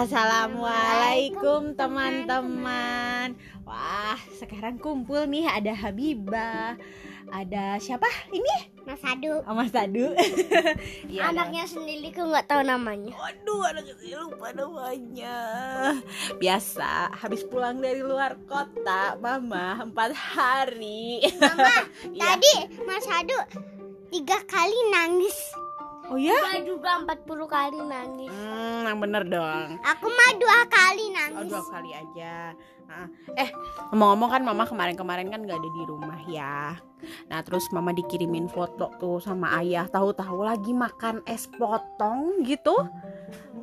Assalamualaikum teman-teman. Wah, sekarang kumpul nih ada Habibah. Ada siapa ini? Mas Adu. Oh, Mas Adu. Iya, Anaknya sendiri aku nggak tahu namanya. Waduh, anak kecil lupa namanya. Biasa, habis pulang dari luar kota, Mama empat hari. Mama, Iya. tadi Mas Adu tiga kali nangis. Oh ya? Saya juga 40 kali nangis. Hmm, yang bener dong. Aku mah dua kali Oh, nangis. dua kali aja. Nah, eh, ngomong-ngomong kan mama kemarin-kemarin kan gak ada di rumah ya. Nah, terus mama dikirimin foto tuh sama ayah. Tahu-tahu lagi makan es potong gitu.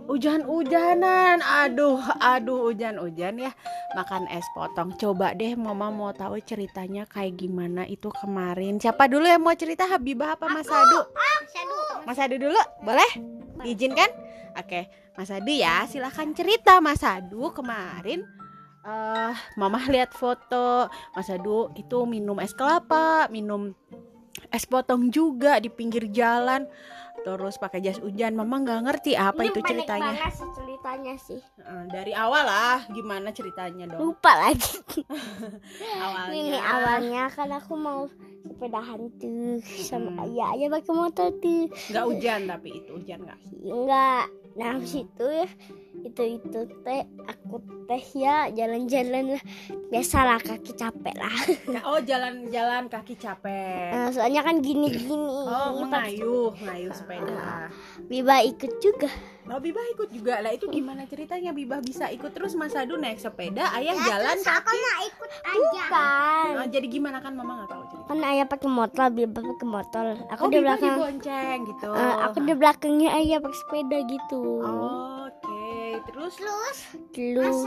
Hujan-hujanan. Aduh, aduh hujan-hujan ya. Makan es potong. Coba deh mama mau tahu ceritanya kayak gimana itu kemarin. Siapa dulu yang mau cerita Habibah apa Mas Adu? Mas Adu. Mas Adu dulu, boleh? Diizinkan? Oke, Mas Adu ya, silahkan cerita Mas Adu kemarin. eh Mama lihat foto Mas Adu itu minum es kelapa, minum es potong juga di pinggir jalan. Terus pakai jas hujan, Mama nggak ngerti apa Ini itu ceritanya. sih ceritanya sih. Eh, dari awal lah, gimana ceritanya dong? Lupa lagi. Awalnya. Ini awalnya kan aku mau sepedahan tuh sama Mm-mm. ayah. Ayah pakai motor tuh. Nggak hujan tapi itu hujan nggak? Enggak. Nah, habis itu ya itu itu teh aku teh ya jalan-jalan lah biasalah kaki capek lah Oh jalan-jalan kaki capek. Nah, soalnya kan gini-gini Oh mengayuh, ngayuh sepeda. Biba ikut juga Oh Bibah ikut juga. Lah itu gimana ceritanya? Bibah bisa ikut terus Mas Adu naik sepeda ayah jalan kaki? mau ikut bukan. Oh, jadi gimana? Kan mama nggak tahu cerita kan ayah pakai motor Biba pakai motor. Aku oh di Bibah belakang. dibonceng gitu. Eh, aku di belakangnya ayah pakai sepeda gitu. Oh, oke terus? Terus? Terus?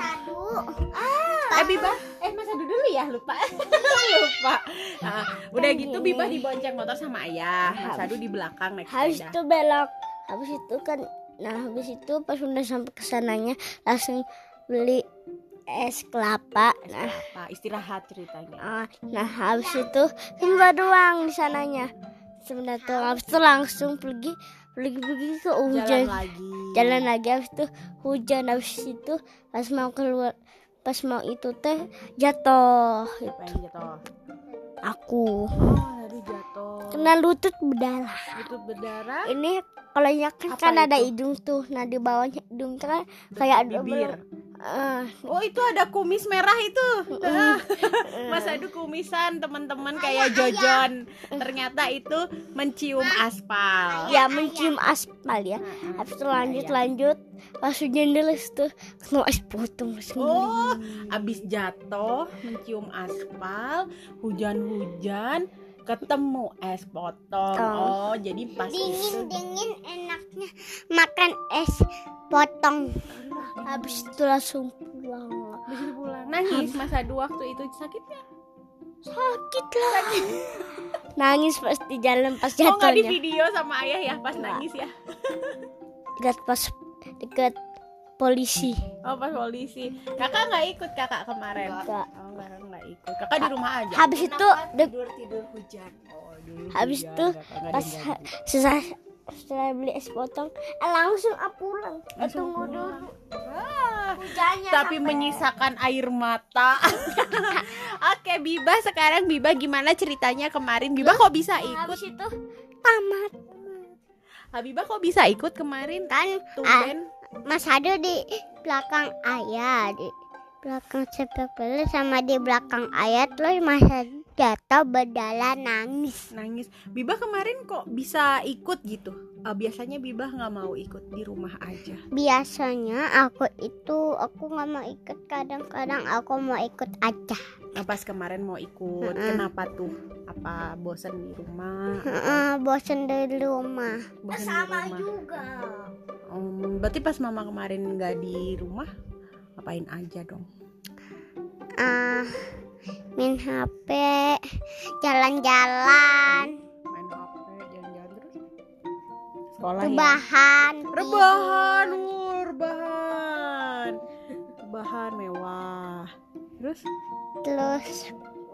Eh Bibah? Eh Mas Adu dulu ya? Lupa. Lupa. Nah, udah gitu gini. Bibah dibonceng motor sama ayah. Mas Adu di belakang naik habis sepeda. itu belok. Habis itu kan nah habis itu pas udah sampai ke sananya langsung beli es kelapa. Nah. Istirahat ceritanya. Ah, nah habis itu cuma doang di sananya. Sebenarnya tuh habis itu langsung pergi pergi pergi ke jalan hujan. lagi. Jalan lagi habis itu hujan habis itu pas mau keluar pas mau itu teh jatuh. Jatuh? Aku. Oh jatuh. Kena lutut berdarah. Itu berdarah. Ini kalau yang kan, kan ada hidung tuh. Nah di bawahnya hidung tuh kan kayak ada bibir. Eh, Oh itu ada kumis merah itu. Mm. Mas Adu kumisan teman-teman kayak Jojon. Ternyata itu mencium aspal. Ya mencium aspal ya. Habis itu lanjut lanjut. Pas hujan deras tuh kena es potong Oh abis jatuh mencium aspal Hujan-hujan ketemu es potong. Oh. Jadi pas itu dingin enaknya makan es potong. Habis itu langsung pulang. Habis itu pulang. Nangis Mas Adu waktu itu. Sakitnya sakit lah. Nangis pas di jalan pas Oh nggak di jatuhnya video sama ayah ya? Pas nangis ya? Dekat pas dekat polisi. Oh pas polisi. Kakak nggak ikut kakak kemarin? Nggak. Oh kakak nggak ikut. Kakak di rumah aja? Habis itu tidur tidur hujan. Oh dulu Habis itu, pas yang setelah beli es potong eh, langsung ah pulang. Langsung tunggu dulu. Ah, hujannya tapi sampai- menyisakan air mata. Oke Biba sekarang Biba gimana ceritanya kemarin? Biba kok bisa ikut? habis itu tamat. Habibah kok bisa ikut kemarin? Kan tumben Mas Ado di belakang ayah di belakang sepak bola sama di belakang ayah terus Mas Ado jatuh berjalan nangis. Nangis. Biba kemarin kok bisa ikut gitu Ah, biasanya Biba nggak mau ikut di rumah aja. Biasanya aku itu aku nggak mau ikut. Kadang-kadang aku mau ikut aja. Nah, pas kemarin mau ikut Mm-mm. kenapa tuh? Apa bosan di rumah? Heeh, bosen di rumah. Bosan di rumah. juga. Om, berarti pas mama kemarin nggak di rumah ngapain aja dong? Ah main HP jalan-jalan sekolah ya. Rebahan. Rebahan wuh, rebahan. Rebahan mewah. Terus? Terus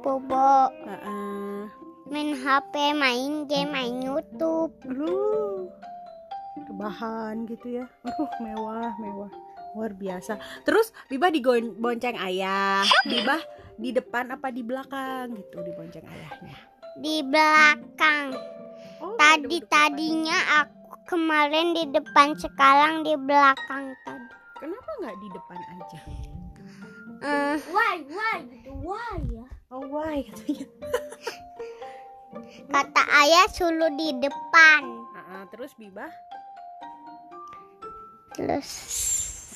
bobo Heeh. main HP main game main YouTube. Aduh, rebahan gitu ya. Aduh, mewah, mewah. luar biasa. Terus Bibah dibonceng ayah. Bibah di depan apa di belakang? Gitu dibonceng ayahnya. Di belakang. oh, Tadi tadinya aku kemarin di depan sekarang di belakang tadi. kenapa nggak di depan aja Eh, Why, why, gitu, why ya? oh why katanya kata ayah suruh di depan. Ah, ah, terus Bibah Terus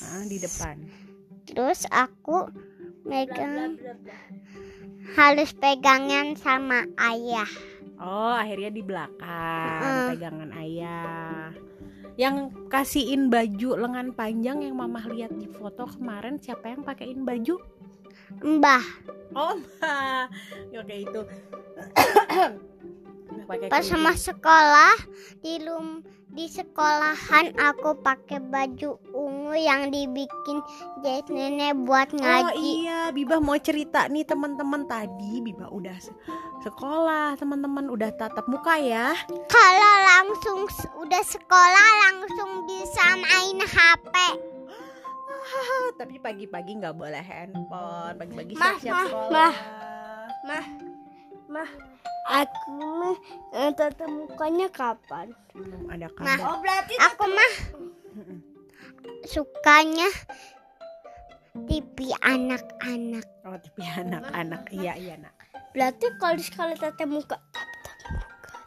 ah, di depan terus aku megang harus pegangan sama ayah. Oh, akhirnya di belakang Heeh. pegangan ayah. Yang kasihin baju lengan panjang yang mamah lihat di foto kemarin siapa yang pakein baju? Mbah, Oh, Mbak. Ya kayak itu. Pakai pas sama sekolah di lum di sekolahan aku pakai baju ungu yang dibikin jahit nenek buat Oh ngaji. iya, Bibah mau cerita nih teman-teman tadi Bibah udah se- sekolah, teman-teman udah tatap muka ya. Kalau langsung udah sekolah langsung bisa main HP. Ah, tapi pagi-pagi nggak boleh handphone, pagi-pagi siap-siap sekolah. mah. Mah, mah, aku mah eh, tatap mukanya kapan? Belum ada Nah, kabar. Oh berarti Aku mah sukanya TV anak-anak. Oh, tapi anak-anak. Iya, iya, nak. berarti kalau sekali tatap muka,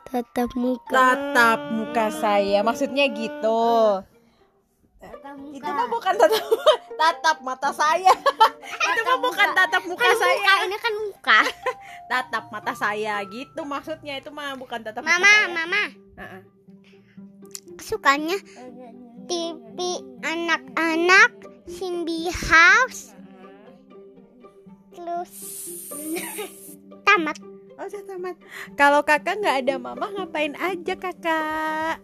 tatap muka, Tatap muka saya, maksudnya gitu. tatap muka. Itu mah bukan tatap tatap mata saya. Itu mah bukan tatap muka Kan saya. muka, ini kan muka. Tatap mata saya gitu maksudnya itu mah bukan tatap Mama, saya. mama, Heeh. sukanya TV anak-anak, Cindy House, terus tamat. Oh, sudah tamat. Kalau kakak nggak ada mama ngapain aja kakak?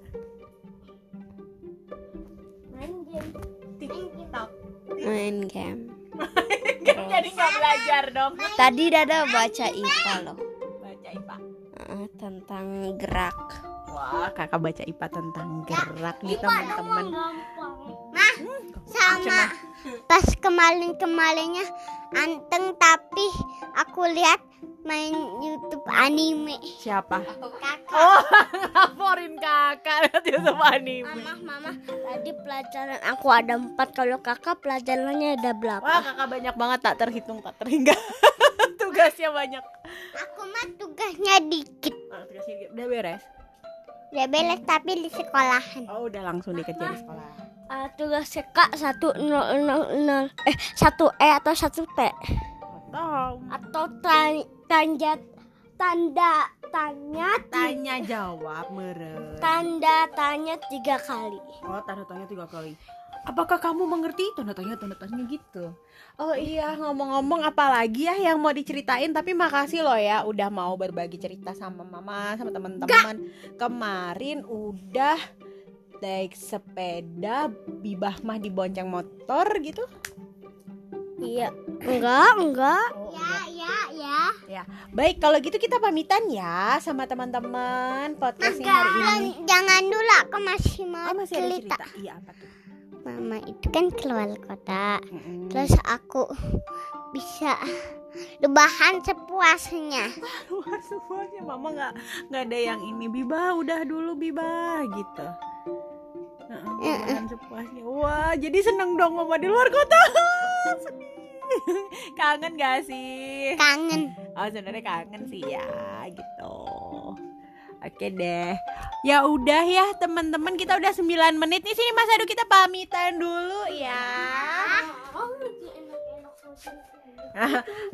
Main game. TikTok. Main game. Jadi nggak belajar dong. Tadi Dada baca IPA loh Baca IPA. Eh, tentang gerak. Wah, kakak baca IPA tentang gerak nih teman-teman. Nah, sama pas kemarin-kemarinnya anteng tapi aku lihat main YouTube anime. Siapa? Kakak. Oh, laporin kakak lihat YouTube anime. Mama, mama, tadi pelajaran aku ada empat. Kalau kakak pelajarannya ada berapa? Wah, kakak banyak banget tak terhitung tak terhingga. Tugasnya banyak. Aku mah tugasnya dikit. Ah, tugasnya dikit. udah beres. Udah beres tapi di sekolahan. Oh, udah langsung dikerjain di sekolah. Eh, tugas kak satu nol nol nol eh satu e atau satu p Tahu. atau tan tanda tanda tanya Tanya jawab meren. tanda tanya tiga kali. Oh, tanda tanya tiga kali. Apakah kamu mengerti tanda tanya tanda tanya gitu? Oh iya ngomong-ngomong apalagi ya yang mau diceritain tapi makasih loh ya udah mau berbagi cerita sama mama sama teman-teman. Kemarin udah naik sepeda bibah mah dibonceng motor gitu. Iya. Enggak, enggak. Oh, Ya, ya, ya. Baik kalau gitu kita pamitan ya sama teman-teman podcastnya hari ini. Jangan dulu aku masih mau Oh masih ada cerita. cerita. Iya apa tuh? Mama itu kan keluar kota. Mm-mm. Terus aku bisa rebahan sepuasnya. luar semuanya mama nggak nggak ada yang ini biba udah dulu biba gitu Heeh, rebahan sepuasnya wah jadi seneng dong mama di luar kota Sedih. kangen gak sih? Kangen. oh sebenarnya kangen sih ya gitu. Oke deh. Ya udah ya teman-teman kita udah 9 menit nih sini Mas Adu. Kita pamitan dulu ya.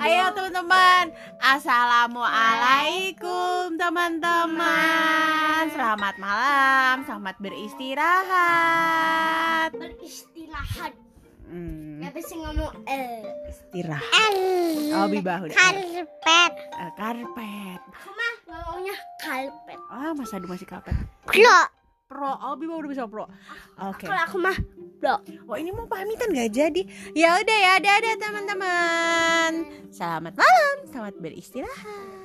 Ayo teman-teman. Assalamualaikum teman-teman. Selamat malam Selamat beristirahat. Beristirahat. Hmm, bisa ngomong eh. Istirahat. Oh Bibah udah Karpet. Eh, Karpet. Mah ngomongnya karpet. Oh Mas Adu masih karpet? Klo. Pro. Oh Bibah udah bisa pro. Oke. Kalau aku mah Oh ini mau pamitan gak jadi Ya udah ya dadah teman-teman. Selamat malam Selamat beristirahat